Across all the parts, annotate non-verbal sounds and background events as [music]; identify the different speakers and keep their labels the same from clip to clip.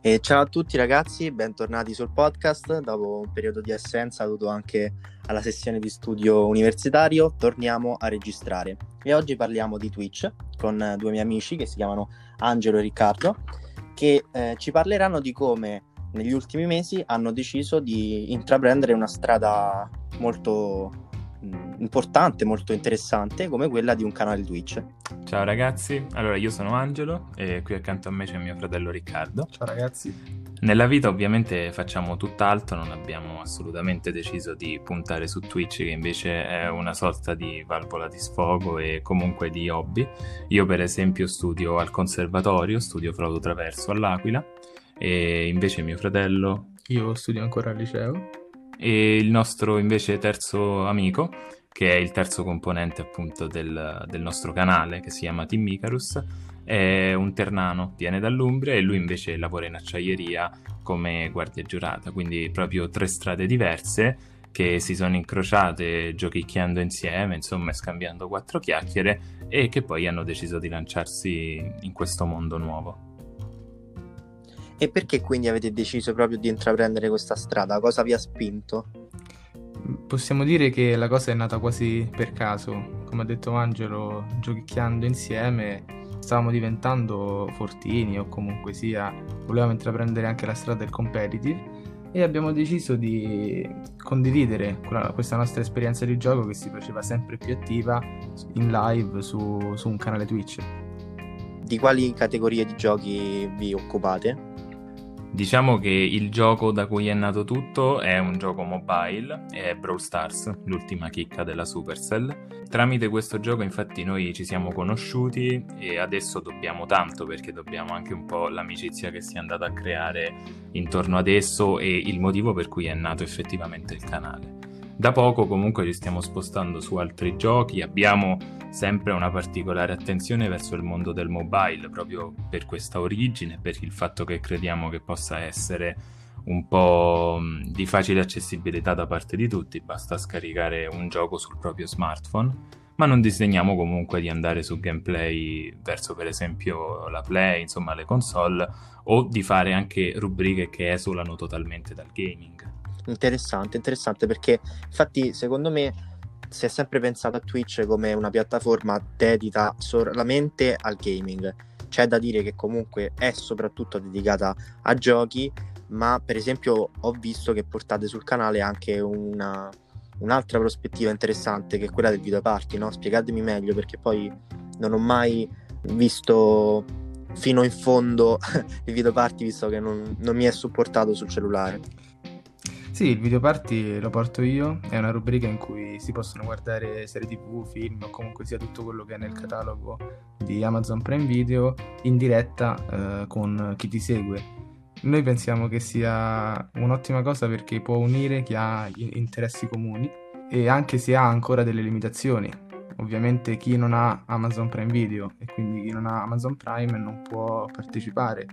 Speaker 1: E ciao a tutti ragazzi, bentornati sul podcast. Dopo un periodo di assenza dovuto anche alla sessione di studio universitario, torniamo a registrare. E oggi parliamo di Twitch con due miei amici che si chiamano Angelo e Riccardo, che eh, ci parleranno di come negli ultimi mesi hanno deciso di intraprendere una strada molto importante, molto interessante, come quella di un canale Twitch.
Speaker 2: Ciao ragazzi, allora io sono Angelo e qui accanto a me c'è mio fratello Riccardo.
Speaker 3: Ciao ragazzi.
Speaker 2: Nella vita ovviamente facciamo tutt'altro, non abbiamo assolutamente deciso di puntare su Twitch che invece è una sorta di valvola di sfogo e comunque di hobby. Io per esempio studio al conservatorio, studio flauto traverso all'Aquila e invece mio fratello...
Speaker 3: Io studio ancora al liceo
Speaker 2: e il nostro invece terzo amico, che è il terzo componente appunto del, del nostro canale, che si chiama Team Icarus, è un ternano, viene dall'Umbria e lui invece lavora in acciaieria come guardia giurata, quindi proprio tre strade diverse che si sono incrociate giochicchiando insieme, insomma, scambiando quattro chiacchiere e che poi hanno deciso di lanciarsi in questo mondo nuovo.
Speaker 1: E perché quindi avete deciso proprio di intraprendere questa strada? Cosa vi ha spinto?
Speaker 3: Possiamo dire che la cosa è nata quasi per caso. Come ha detto Angelo, giochicchiando insieme stavamo diventando fortini o comunque sia, volevamo intraprendere anche la strada del competitive e abbiamo deciso di condividere questa nostra esperienza di gioco che si faceva sempre più attiva in live su, su un canale Twitch.
Speaker 1: Di quali categorie di giochi vi occupate?
Speaker 2: Diciamo che il gioco da cui è nato tutto è un gioco mobile, è Brawl Stars, l'ultima chicca della Supercell. Tramite questo gioco infatti noi ci siamo conosciuti e adesso dobbiamo tanto perché dobbiamo anche un po' l'amicizia che si è andata a creare intorno ad esso e il motivo per cui è nato effettivamente il canale. Da poco comunque ci stiamo spostando su altri giochi, abbiamo sempre una particolare attenzione verso il mondo del mobile proprio per questa origine, per il fatto che crediamo che possa essere un po' di facile accessibilità da parte di tutti, basta scaricare un gioco sul proprio smartphone, ma non disegniamo comunque di andare su gameplay verso per esempio la Play, insomma le console, o di fare anche rubriche che esulano totalmente dal gaming.
Speaker 1: Interessante, interessante perché infatti secondo me si è sempre pensato a Twitch come una piattaforma dedita solamente al gaming. C'è da dire che comunque è soprattutto dedicata a giochi, ma per esempio ho visto che portate sul canale anche una, un'altra prospettiva interessante che è quella del video party, no? Spiegatemi meglio perché poi non ho mai visto fino in fondo [laughs] il video party visto che non, non mi è supportato sul cellulare.
Speaker 3: Sì, il video party lo porto io, è una rubrica in cui si possono guardare serie tv, film o comunque sia tutto quello che è nel catalogo di Amazon Prime Video in diretta eh, con chi ti segue. Noi pensiamo che sia un'ottima cosa perché può unire chi ha interessi comuni e anche se ha ancora delle limitazioni. Ovviamente chi non ha Amazon Prime Video e quindi chi non ha Amazon Prime non può partecipare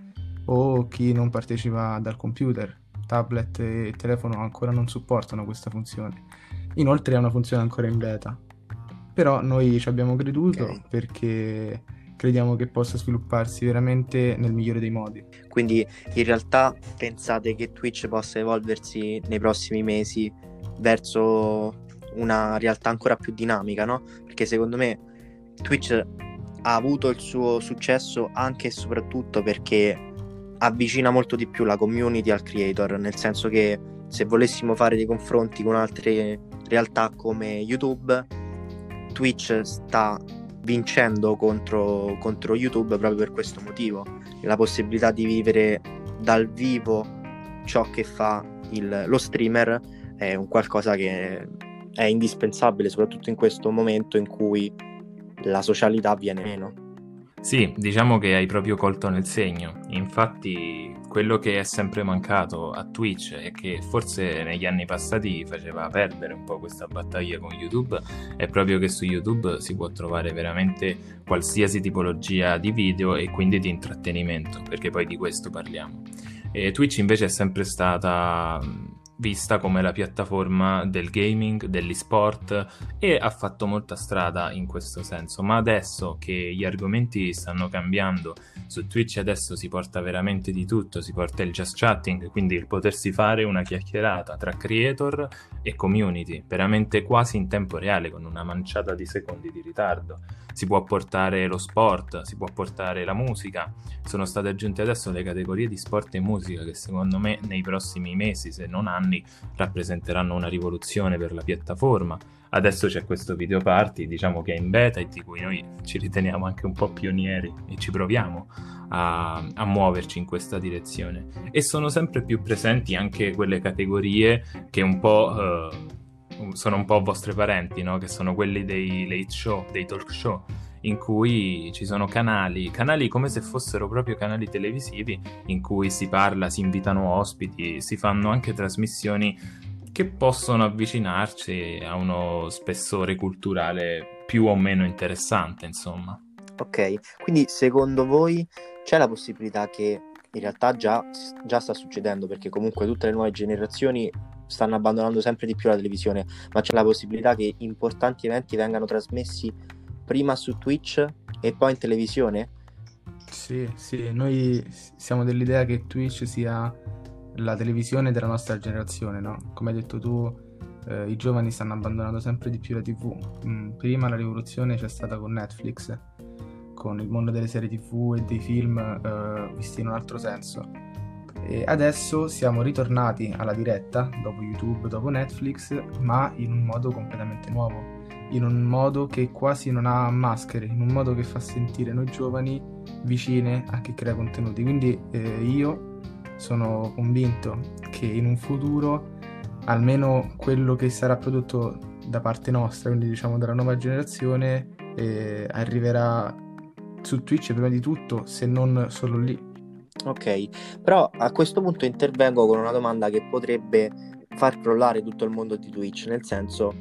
Speaker 3: o chi non partecipa dal computer tablet e telefono ancora non supportano questa funzione. Inoltre è una funzione ancora in beta. Però noi ci abbiamo creduto okay. perché crediamo che possa svilupparsi veramente nel migliore dei modi.
Speaker 1: Quindi in realtà pensate che Twitch possa evolversi nei prossimi mesi verso una realtà ancora più dinamica, no? Perché secondo me Twitch ha avuto il suo successo anche e soprattutto perché avvicina molto di più la community al creator, nel senso che se volessimo fare dei confronti con altre realtà come YouTube, Twitch sta vincendo contro, contro YouTube proprio per questo motivo, la possibilità di vivere dal vivo ciò che fa il, lo streamer è un qualcosa che è indispensabile, soprattutto in questo momento in cui la socialità viene meno.
Speaker 2: Sì, diciamo che hai proprio colto nel segno. Infatti, quello che è sempre mancato a Twitch e che forse negli anni passati faceva perdere un po' questa battaglia con YouTube è proprio che su YouTube si può trovare veramente qualsiasi tipologia di video e quindi di intrattenimento, perché poi di questo parliamo. E Twitch invece è sempre stata vista come la piattaforma del gaming, dell'esport e ha fatto molta strada in questo senso. Ma adesso che gli argomenti stanno cambiando, su Twitch adesso si porta veramente di tutto, si porta il just chatting, quindi il potersi fare una chiacchierata tra creator e community, veramente quasi in tempo reale, con una manciata di secondi di ritardo. Si può portare lo sport, si può portare la musica. Sono state aggiunte adesso le categorie di sport e musica che secondo me nei prossimi mesi, se non anni, rappresenteranno una rivoluzione per la piattaforma. Adesso c'è questo video party, diciamo che è in beta e di cui noi ci riteniamo anche un po' pionieri e ci proviamo a, a, muoverci in questa direzione. E sono sempre più presenti anche quelle categorie che un po'... Eh, sono un po' vostre parenti, no? che sono quelli dei late show, dei talk show, in cui ci sono canali, canali come se fossero proprio canali televisivi, in cui si parla, si invitano ospiti, si fanno anche trasmissioni che possono avvicinarci a uno spessore culturale più o meno interessante, insomma.
Speaker 1: Ok, quindi secondo voi c'è la possibilità che in realtà già, già sta succedendo perché comunque tutte le nuove generazioni stanno abbandonando sempre di più la televisione, ma c'è la possibilità che importanti eventi vengano trasmessi prima su Twitch e poi in televisione?
Speaker 3: Sì, sì, noi siamo dell'idea che Twitch sia la televisione della nostra generazione, no? Come hai detto tu, eh, i giovani stanno abbandonando sempre di più la TV. Mm, prima la rivoluzione c'è stata con Netflix, con il mondo delle serie TV e dei film eh, visti in un altro senso. E adesso siamo ritornati alla diretta, dopo YouTube, dopo Netflix, ma in un modo completamente nuovo, in un modo che quasi non ha maschere, in un modo che fa sentire noi giovani vicine a chi crea contenuti. Quindi eh, io sono convinto che in un futuro almeno quello che sarà prodotto da parte nostra, quindi diciamo della nuova generazione, eh, arriverà su Twitch prima di tutto, se non solo lì.
Speaker 1: Ok, però a questo punto intervengo con una domanda che potrebbe far crollare tutto il mondo di Twitch, nel senso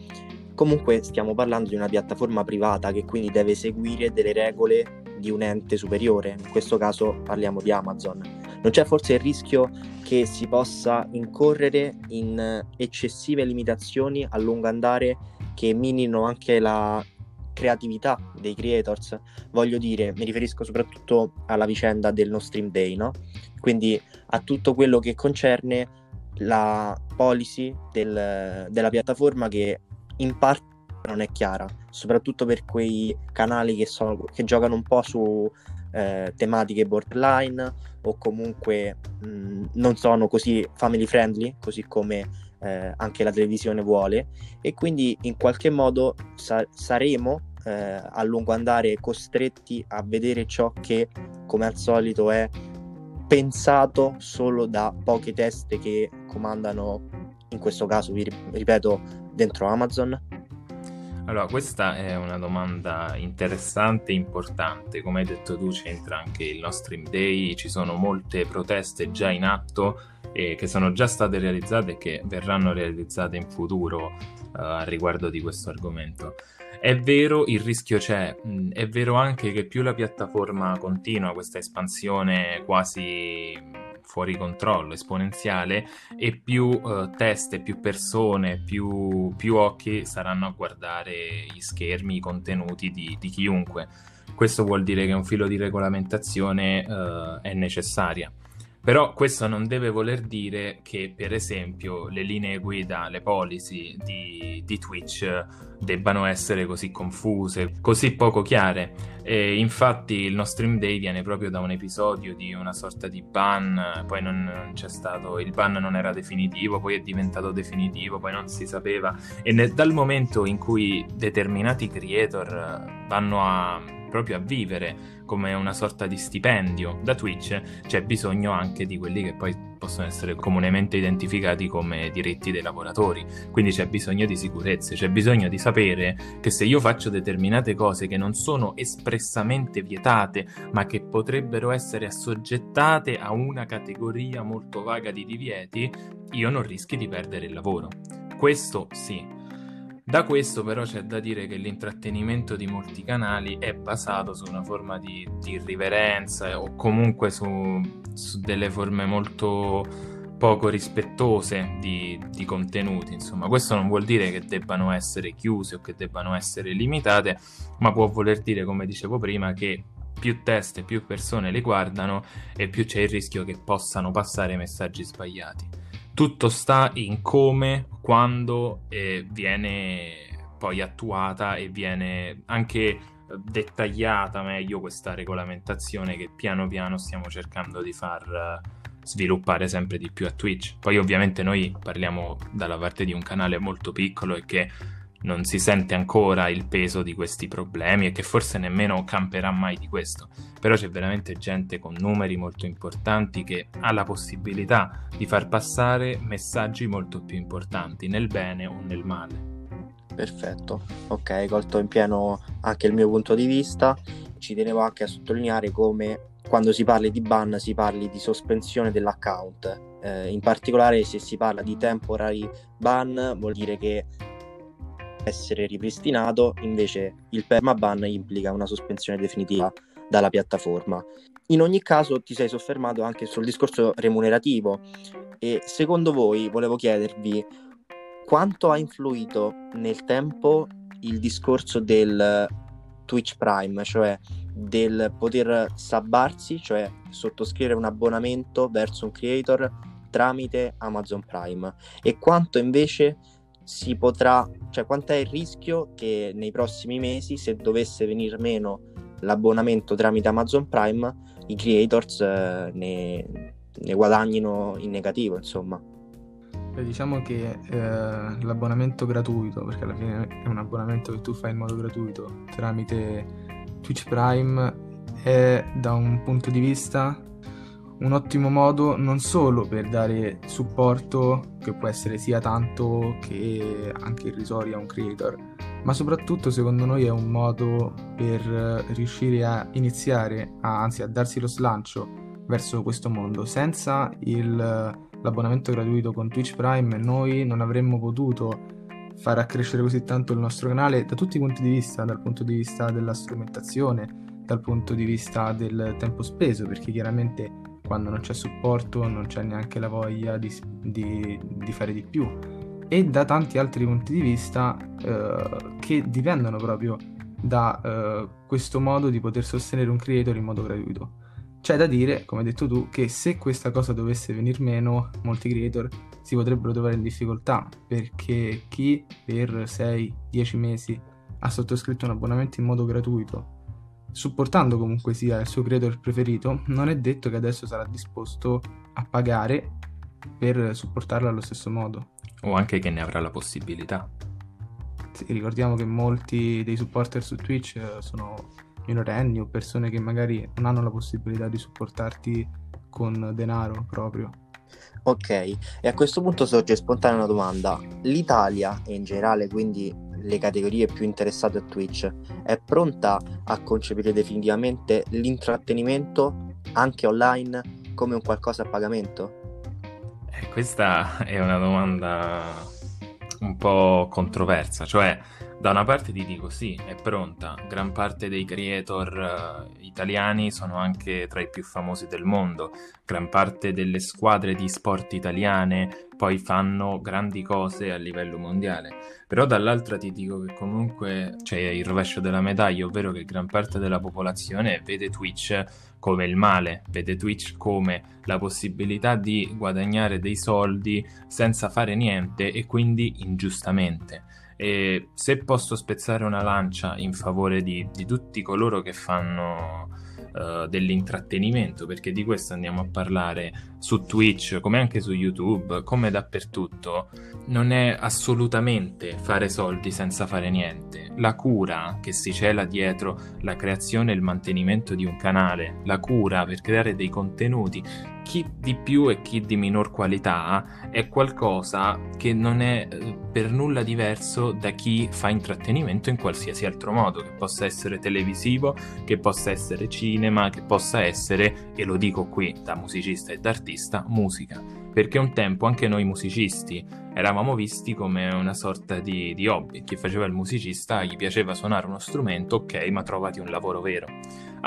Speaker 1: comunque stiamo parlando di una piattaforma privata che quindi deve seguire delle regole di un ente superiore, in questo caso parliamo di Amazon. Non c'è forse il rischio che si possa incorrere in eccessive limitazioni a lungo andare che minino anche la creatività dei creators. Voglio dire, mi riferisco soprattutto alla vicenda del No Stream Day, no? Quindi a tutto quello che concerne la policy del, della piattaforma che in parte non è chiara, soprattutto per quei canali che, sono, che giocano un po' su eh, tematiche borderline o comunque mh, non sono così family friendly, così come eh, anche la televisione vuole e quindi in qualche modo sa- saremo eh, a lungo andare costretti a vedere ciò che come al solito è pensato solo da poche teste che comandano in questo caso vi ripeto dentro Amazon
Speaker 2: allora, questa è una domanda interessante e importante. Come hai detto tu, c'entra anche il nostro Stream Day, ci sono molte proteste già in atto e che sono già state realizzate e che verranno realizzate in futuro a riguardo di questo argomento. È vero, il rischio c'è, mm, è vero anche che più la piattaforma continua questa espansione quasi fuori controllo, esponenziale, e più uh, teste, più persone, più, più, occhi saranno a guardare gli schermi, i contenuti di, di chiunque. Questo vuol dire che un filo di regolamentazione uh, è necessaria. Però questo non deve voler dire che, per esempio, le linee guida, le policy di, di Twitch debbano essere così confuse, così poco chiare. E infatti il nostro Stream Day viene proprio da un episodio di una sorta di ban, poi non, non c'è stato, il ban non era definitivo, poi è diventato definitivo, poi non si sapeva. E ne, dal momento in cui determinati creator vanno a proprio a vivere come una sorta di stipendio da Twitch, c'è bisogno anche di quelli che poi possono essere comunemente identificati come diritti dei lavoratori. Quindi c'è bisogno di sicurezze, c'è bisogno di sapere che se io faccio determinate cose che non sono espressamente vietate, ma che potrebbero essere assoggettate a una categoria molto vaga di divieti, io non rischi di perdere il lavoro. Questo sì, da questo però c'è da dire che l'intrattenimento di molti canali è basato su una forma di, di irriverenza o comunque su, su delle forme molto poco rispettose di, di, contenuti. Insomma, questo non vuol dire che debbano essere chiuse o che debbano essere limitate, ma può voler dire, come dicevo prima, che più teste, più persone le guardano e più c'è il rischio che possano passare messaggi sbagliati. Tutto sta in come, quando eh, viene poi attuata e viene anche dettagliata meglio questa regolamentazione che piano piano stiamo cercando di far sviluppare sempre di più a Twitch. Poi ovviamente noi parliamo dalla parte di un canale molto piccolo e che non si sente ancora il peso di questi problemi e che forse nemmeno camperà mai di questo. Però c'è veramente gente con numeri molto importanti che ha la possibilità di far passare messaggi molto più importanti nel bene o nel male.
Speaker 1: Perfetto, ok, colto in pieno anche il mio punto di vista. Ci tenevo anche a sottolineare come quando si parli di ban si parli di sospensione dell'account. Eh, in particolare se si parla di temporary ban vuol dire che essere ripristinato, invece il permaban implica una sospensione definitiva dalla piattaforma. In ogni caso ti sei soffermato anche sul discorso remunerativo e secondo voi volevo chiedervi quanto ha influito nel tempo il discorso del Twitch Prime, cioè del poter sabbarsi, cioè sottoscrivere un abbonamento verso un creator tramite Amazon Prime e quanto invece si potrà, cioè quanto è il rischio che nei prossimi mesi se dovesse venire meno l'abbonamento tramite Amazon Prime i creators eh, ne, ne guadagnino in negativo insomma?
Speaker 3: Diciamo che eh, l'abbonamento gratuito, perché alla fine è un abbonamento che tu fai in modo gratuito tramite Twitch Prime, è da un punto di vista un ottimo modo non solo per dare supporto, che può essere sia tanto che anche irrisorio a un creator, ma soprattutto secondo noi è un modo per riuscire a iniziare, a, anzi a darsi lo slancio verso questo mondo. Senza il l'abbonamento gratuito con Twitch Prime, noi non avremmo potuto far accrescere così tanto il nostro canale da tutti i punti di vista, dal punto di vista della strumentazione, dal punto di vista del tempo speso, perché chiaramente quando non c'è supporto non c'è neanche la voglia di, di, di fare di più e da tanti altri punti di vista eh, che dipendono proprio da eh, questo modo di poter sostenere un creator in modo gratuito. C'è da dire, come hai detto tu, che se questa cosa dovesse venir meno, molti creator si potrebbero trovare in difficoltà perché chi per 6-10 mesi ha sottoscritto un abbonamento in modo gratuito, supportando comunque sia il suo creator preferito, non è detto che adesso sarà disposto a pagare per supportarlo allo stesso modo.
Speaker 2: O anche che ne avrà la possibilità.
Speaker 3: Sì, ricordiamo che molti dei supporter su Twitch eh, sono minorenni o persone che magari non hanno la possibilità di supportarti con denaro proprio.
Speaker 1: Ok, e a questo punto sorge spontanea una domanda. L'Italia e in generale quindi le categorie più interessate a Twitch. È pronta a concepire definitivamente l'intrattenimento anche online come un qualcosa a pagamento?
Speaker 2: Eh, questa [laughs] è una domanda un po' controversa, cioè da una parte ti dico sì, è pronta, gran parte dei creator uh, italiani sono anche tra i più famosi del mondo, gran parte delle squadre di sport italiane poi fanno grandi cose a livello mondiale, però dall'altra ti dico che comunque c'è il rovescio della medaglia, ovvero che gran parte della popolazione vede Twitch come il male, vede Twitch come la possibilità di guadagnare dei soldi senza fare niente e quindi ingiustamente. E se posso spezzare una lancia in favore di, di tutti coloro che fanno uh, dell'intrattenimento, perché di questo andiamo a parlare su Twitch, come anche su YouTube, come dappertutto, non è assolutamente fare soldi senza fare niente. La cura che si cela dietro la creazione e il mantenimento di un canale, la cura per creare dei contenuti chi di più e chi di minor qualità è qualcosa che non è eh, per nulla diverso da chi fa intrattenimento in qualsiasi altro modo, che possa essere televisivo, che possa essere cinema, che possa essere, e lo dico qui da musicista e da artista, musica. perché un tempo anche noi musicisti eravamo visti come una sorta di, di hobby. Chi faceva il musicista gli piaceva suonare uno strumento, ok, ma trovati un lavoro vero.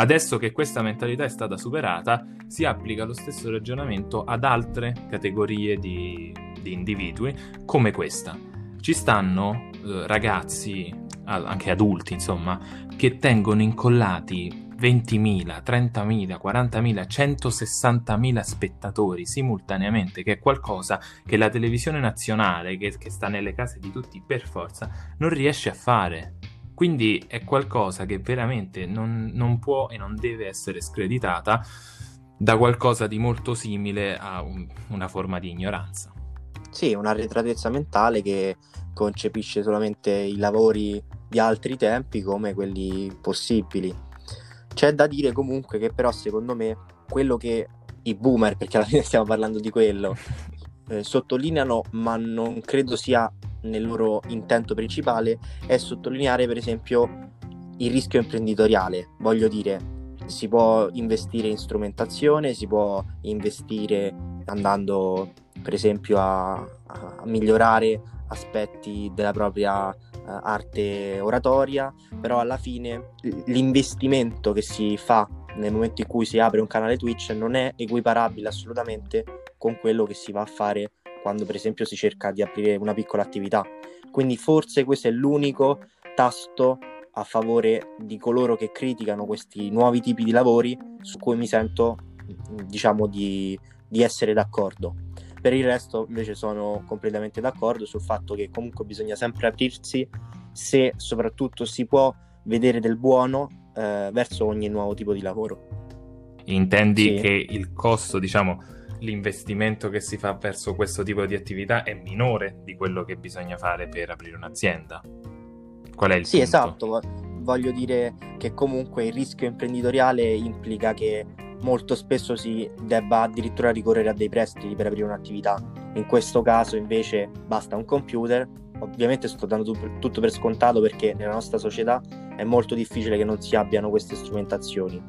Speaker 2: Adesso che questa mentalità è stata superata, si applica lo stesso ragionamento ad altre categorie di, di individui come questa. Ci stanno eh, ragazzi, anche adulti, insomma, che tengono incollati 20.000, 30.000, 40.000, 160.000 spettatori simultaneamente, che è qualcosa che la televisione nazionale, che, che, sta nelle case di tutti per forza, non riesce a fare. Quindi è qualcosa che veramente non, non può e non deve essere screditata da qualcosa di molto simile a un, una forma di ignoranza.
Speaker 1: Sì, una retratezza mentale che concepisce solamente i lavori di altri tempi come quelli possibili. C'è da dire comunque che però secondo me quello che i boomer, perché alla fine stiamo parlando di quello, [laughs] eh, sottolineano, ma non credo sia nel loro intento principale, è sottolineare per esempio il rischio imprenditoriale. Voglio dire, si può investire in strumentazione, si può investire andando per esempio a, a migliorare aspetti della propria uh, arte oratoria, però alla fine l'investimento che si fa nel momento in cui si apre un canale Twitch non è equiparabile assolutamente con quello che si va a fare quando per esempio si cerca di aprire una piccola attività. Quindi forse questo è l'unico tasto a favore di coloro che criticano questi nuovi tipi di lavori su cui mi sento diciamo di, di essere d'accordo. Per il resto invece sono completamente d'accordo sul fatto che comunque bisogna sempre aprirsi se soprattutto si può vedere del buono eh, verso ogni nuovo tipo di lavoro.
Speaker 2: Intendi sì. che il costo, diciamo, l'investimento che si fa verso questo tipo di attività è minore di quello che bisogna fare per aprire un'azienda? Qual è il
Speaker 1: sì,
Speaker 2: punto?
Speaker 1: esatto. Voglio dire che comunque il rischio imprenditoriale implica che molto spesso si debba addirittura ricorrere a dei prestiti per aprire un'attività. In questo caso invece basta un computer. Ovviamente sto dando tutto per scontato perché nella nostra società è molto difficile che non si abbiano queste strumentazioni.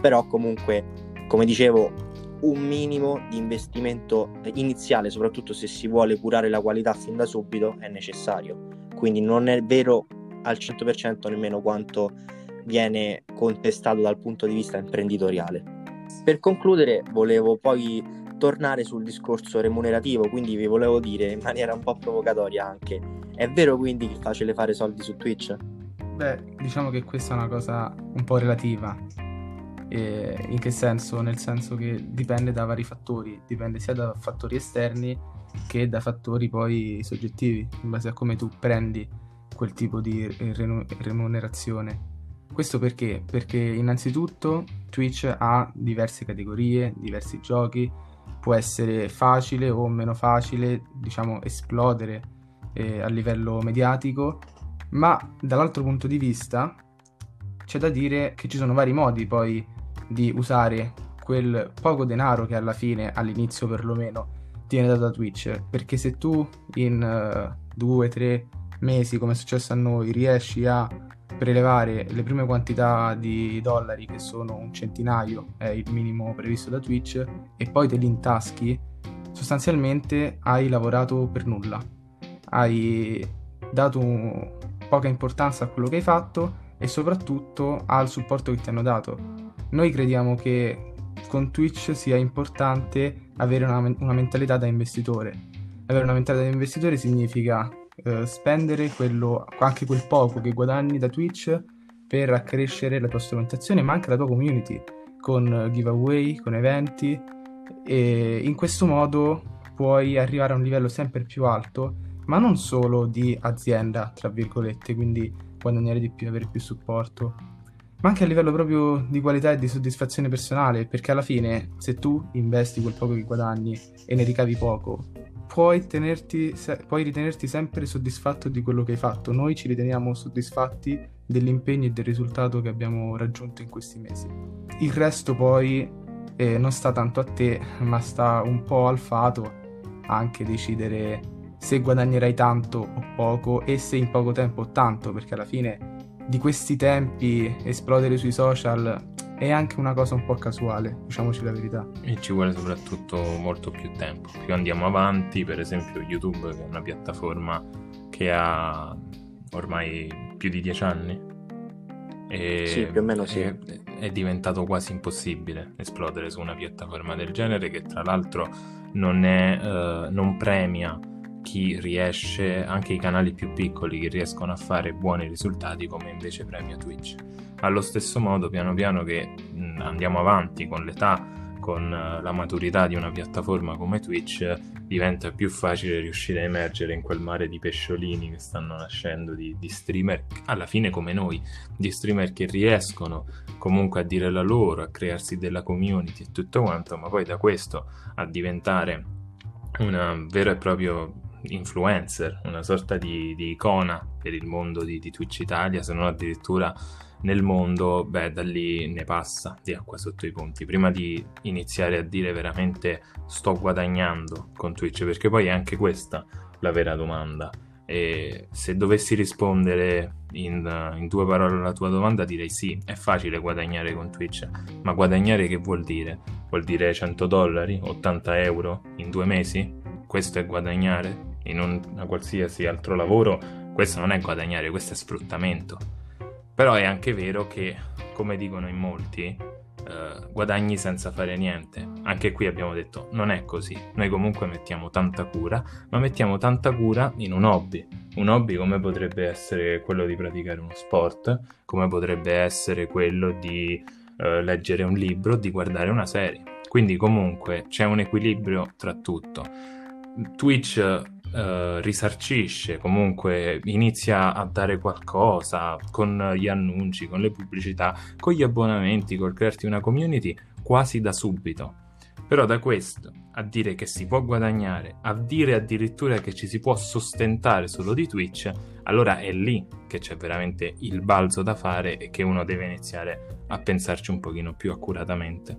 Speaker 1: Però comunque, come dicevo, un minimo di investimento iniziale, soprattutto se si vuole curare la qualità fin da subito, è necessario. Quindi non è vero al 100% nemmeno quanto viene contestato dal punto di vista imprenditoriale. Per concludere, volevo poi tornare sul discorso remunerativo, quindi vi volevo dire in maniera un po' provocatoria anche, è vero quindi che è facile fare soldi su Twitch?
Speaker 3: Beh, diciamo che questa è una cosa un po' relativa. E in che senso? Nel senso che dipende da vari fattori, dipende sia da fattori esterni che da fattori poi soggettivi, in base a come tu prendi quel tipo di remunerazione. Questo perché? Perché innanzitutto Twitch ha diverse categorie, diversi giochi, può essere facile o meno facile, diciamo, esplodere eh, a livello mediatico, ma dall'altro punto di vista c'è da dire che ci sono vari modi poi di usare quel poco denaro che alla fine, all'inizio perlomeno, viene dato da Twitch, perché se tu in uh, due, tre mesi, come è successo a noi, riesci a prelevare le prime quantità di dollari, che sono un centinaio, è il minimo previsto da Twitch, e poi te li intaschi, sostanzialmente hai lavorato per nulla. Hai dato poca importanza a quello che hai fatto e soprattutto al supporto che ti hanno dato. Noi crediamo che con Twitch sia importante avere una, una mentalità da investitore. Avere una mentalità da investitore significa eh, spendere quello, anche quel poco che guadagni da Twitch per accrescere la tua strumentazione, ma anche la tua community con giveaway, con eventi e in questo modo puoi arrivare a un livello sempre più alto, ma non solo di azienda, tra virgolette, quindi guadagnare di più, avere più supporto, ma anche a livello proprio di qualità e di soddisfazione personale, perché alla fine se tu investi quel poco che guadagni e ne ricavi poco, puoi, tenerti, puoi ritenerti sempre soddisfatto di quello che hai fatto. Noi ci riteniamo soddisfatti dell'impegno e del risultato che abbiamo raggiunto in questi mesi. Il resto poi eh, non sta tanto a te, ma sta un po' al fato anche decidere se guadagnerai tanto o poco e se in poco tempo o tanto, perché alla fine di questi tempi esplodere sui social è anche una cosa un po' casuale, diciamoci la verità.
Speaker 2: E ci vuole soprattutto molto più tempo. Più andiamo avanti, per esempio YouTube, che è una piattaforma che ha ormai più di dieci anni.
Speaker 1: E sì, più o meno sì.
Speaker 2: È, è, diventato quasi impossibile esplodere su una piattaforma del genere che tra l'altro non, è, uh, non premia chi riesce, anche i canali più piccoli che riescono a fare buoni risultati come invece premia Twitch. Allo stesso modo, piano piano che andiamo avanti con l'età, con eh, la maturità di una piattaforma come Twitch, diventa più facile riuscire a emergere in quel mare di pesciolini che stanno nascendo di, di streamer, alla fine come noi, di streamer che riescono comunque a dire la loro, a crearsi della community e tutto quanto, ma poi da questo a diventare un vero e proprio influencer, una sorta di, di icona per il mondo di, di, Twitch Italia, se non addirittura nel mondo, beh, da lì ne passa di acqua sotto i ponti. Prima di iniziare a dire veramente sto guadagnando con Twitch, perché poi è anche questa la vera domanda. E se dovessi rispondere in, in, due parole alla tua domanda, direi sì, è facile guadagnare con Twitch, ma guadagnare che vuol dire? Vuol dire 100 dollari, 80 euro in due mesi? Questo è guadagnare? In un qualsiasi altro lavoro, questo non è guadagnare, questo è sfruttamento. Però è anche vero che, come dicono in molti, eh, guadagni senza fare niente. Anche qui abbiamo detto non è così. Noi comunque mettiamo tanta cura, ma mettiamo tanta cura in un hobby. Un hobby come potrebbe essere quello di praticare uno sport, come potrebbe essere quello di eh, leggere un libro, di guardare una serie. Quindi comunque c'è un equilibrio tra tutto. Twitch Uh, risarcisce, comunque inizia a dare qualcosa con gli annunci, con le pubblicità, con gli abbonamenti, col crearti una community quasi da subito. Però da questo a dire che si può guadagnare, a dire addirittura che ci si può sostentare solo di Twitch, allora è lì che c'è veramente il balzo da fare e che uno deve iniziare a pensarci un pochino più accuratamente.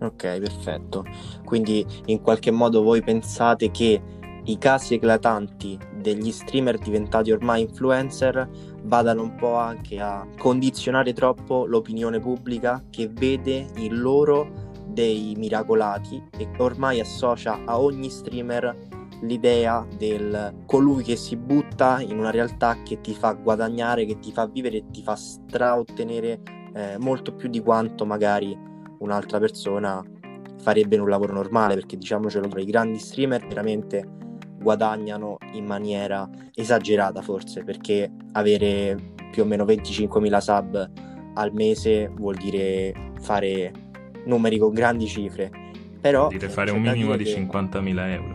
Speaker 1: Ok, perfetto. Quindi in qualche modo voi pensate che i casi eclatanti degli streamer diventati ormai influencer vadano un po' anche a condizionare troppo l'opinione pubblica che vede in loro dei miracolati e ormai associa a ogni streamer l'idea del colui che si butta in una realtà che ti fa guadagnare, che ti fa vivere e ti fa straottenere eh, molto più di quanto magari un'altra persona farebbe in un lavoro normale perché diciamocelo i grandi streamer veramente guadagnano in maniera esagerata forse perché avere più o meno 25.000 sub al mese vuol dire fare numeri con grandi cifre. Però
Speaker 2: vuol dire fare un minimo di che... 50.000 euro.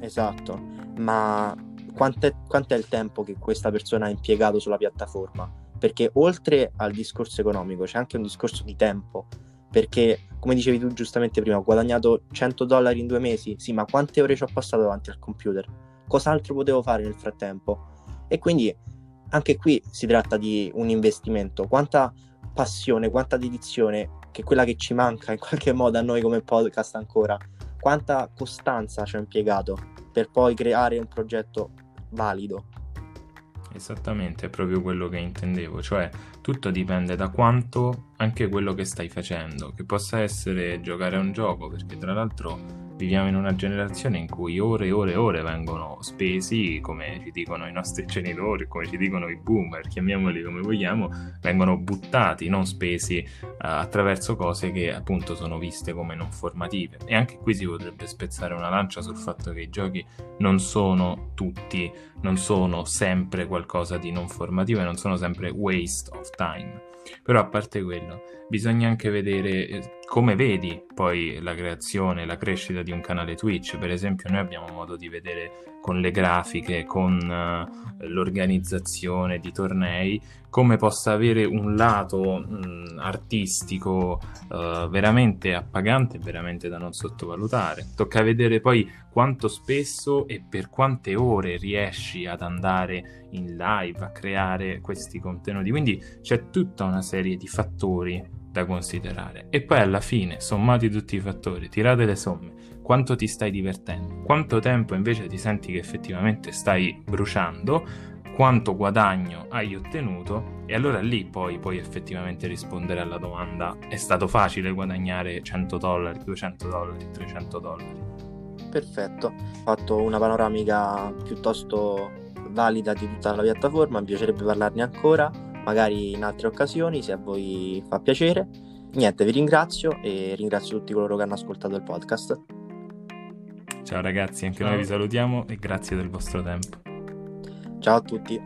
Speaker 1: Esatto. Ma quanto è il tempo che questa persona ha impiegato sulla piattaforma? Perché oltre al discorso economico c'è anche un discorso di tempo perché come dicevi tu giustamente prima, ho guadagnato 100 dollari in due mesi, sì, ma quante ore ci ho passato davanti al computer? Cos'altro potevo fare nel frattempo? E quindi anche qui si tratta di un investimento, quanta passione, quanta dedizione, che è quella che ci manca in qualche modo a noi come podcast ancora, quanta costanza ci ho impiegato per poi creare un progetto valido.
Speaker 2: Esattamente, è proprio quello che intendevo, cioè tutto dipende da quanto anche quello che stai facendo, che possa essere giocare a un gioco, perché tra l'altro viviamo in una generazione in cui ore e ore e ore vengono spesi, come ci dicono i nostri [laughs] genitori, come ci dicono i boomer, chiamiamoli come vogliamo, vengono buttati, non spesi uh, attraverso cose che appunto sono viste come non formative. E anche qui si potrebbe spezzare una lancia sul fatto che i giochi non sono tutti, non sono sempre qualcosa di non formativo e non sono sempre waste of time. Però a parte quello, bisogna anche vedere eh, come vedi poi la creazione, la crescita di un canale Twitch. Per esempio, noi abbiamo modo di vedere con le grafiche, con uh, l'organizzazione di tornei, come possa avere un lato mh, artistico uh, veramente appagante veramente da non sottovalutare. Tocca vedere poi quanto spesso e per quante ore riesci ad andare in live a creare questi contenuti. Quindi c'è tutta una serie di fattori da considerare. E poi alla fine, sommati tutti i fattori, tirate le somme, quanto ti stai divertendo, quanto tempo invece ti senti che effettivamente stai bruciando, quanto guadagno hai ottenuto? E allora lì poi puoi effettivamente rispondere alla domanda è stato facile guadagnare 100 dollari, 200 dollari, 300 dollari.
Speaker 1: Perfetto, ho fatto una panoramica piuttosto valida di tutta la piattaforma, mi piacerebbe parlarne ancora, magari in altre occasioni se a voi fa piacere. Niente, vi ringrazio e ringrazio tutti coloro che hanno ascoltato il podcast.
Speaker 2: Ciao ragazzi, anche
Speaker 3: Ciao.
Speaker 2: noi vi salutiamo e grazie del vostro tempo.
Speaker 1: Ciao a tutti.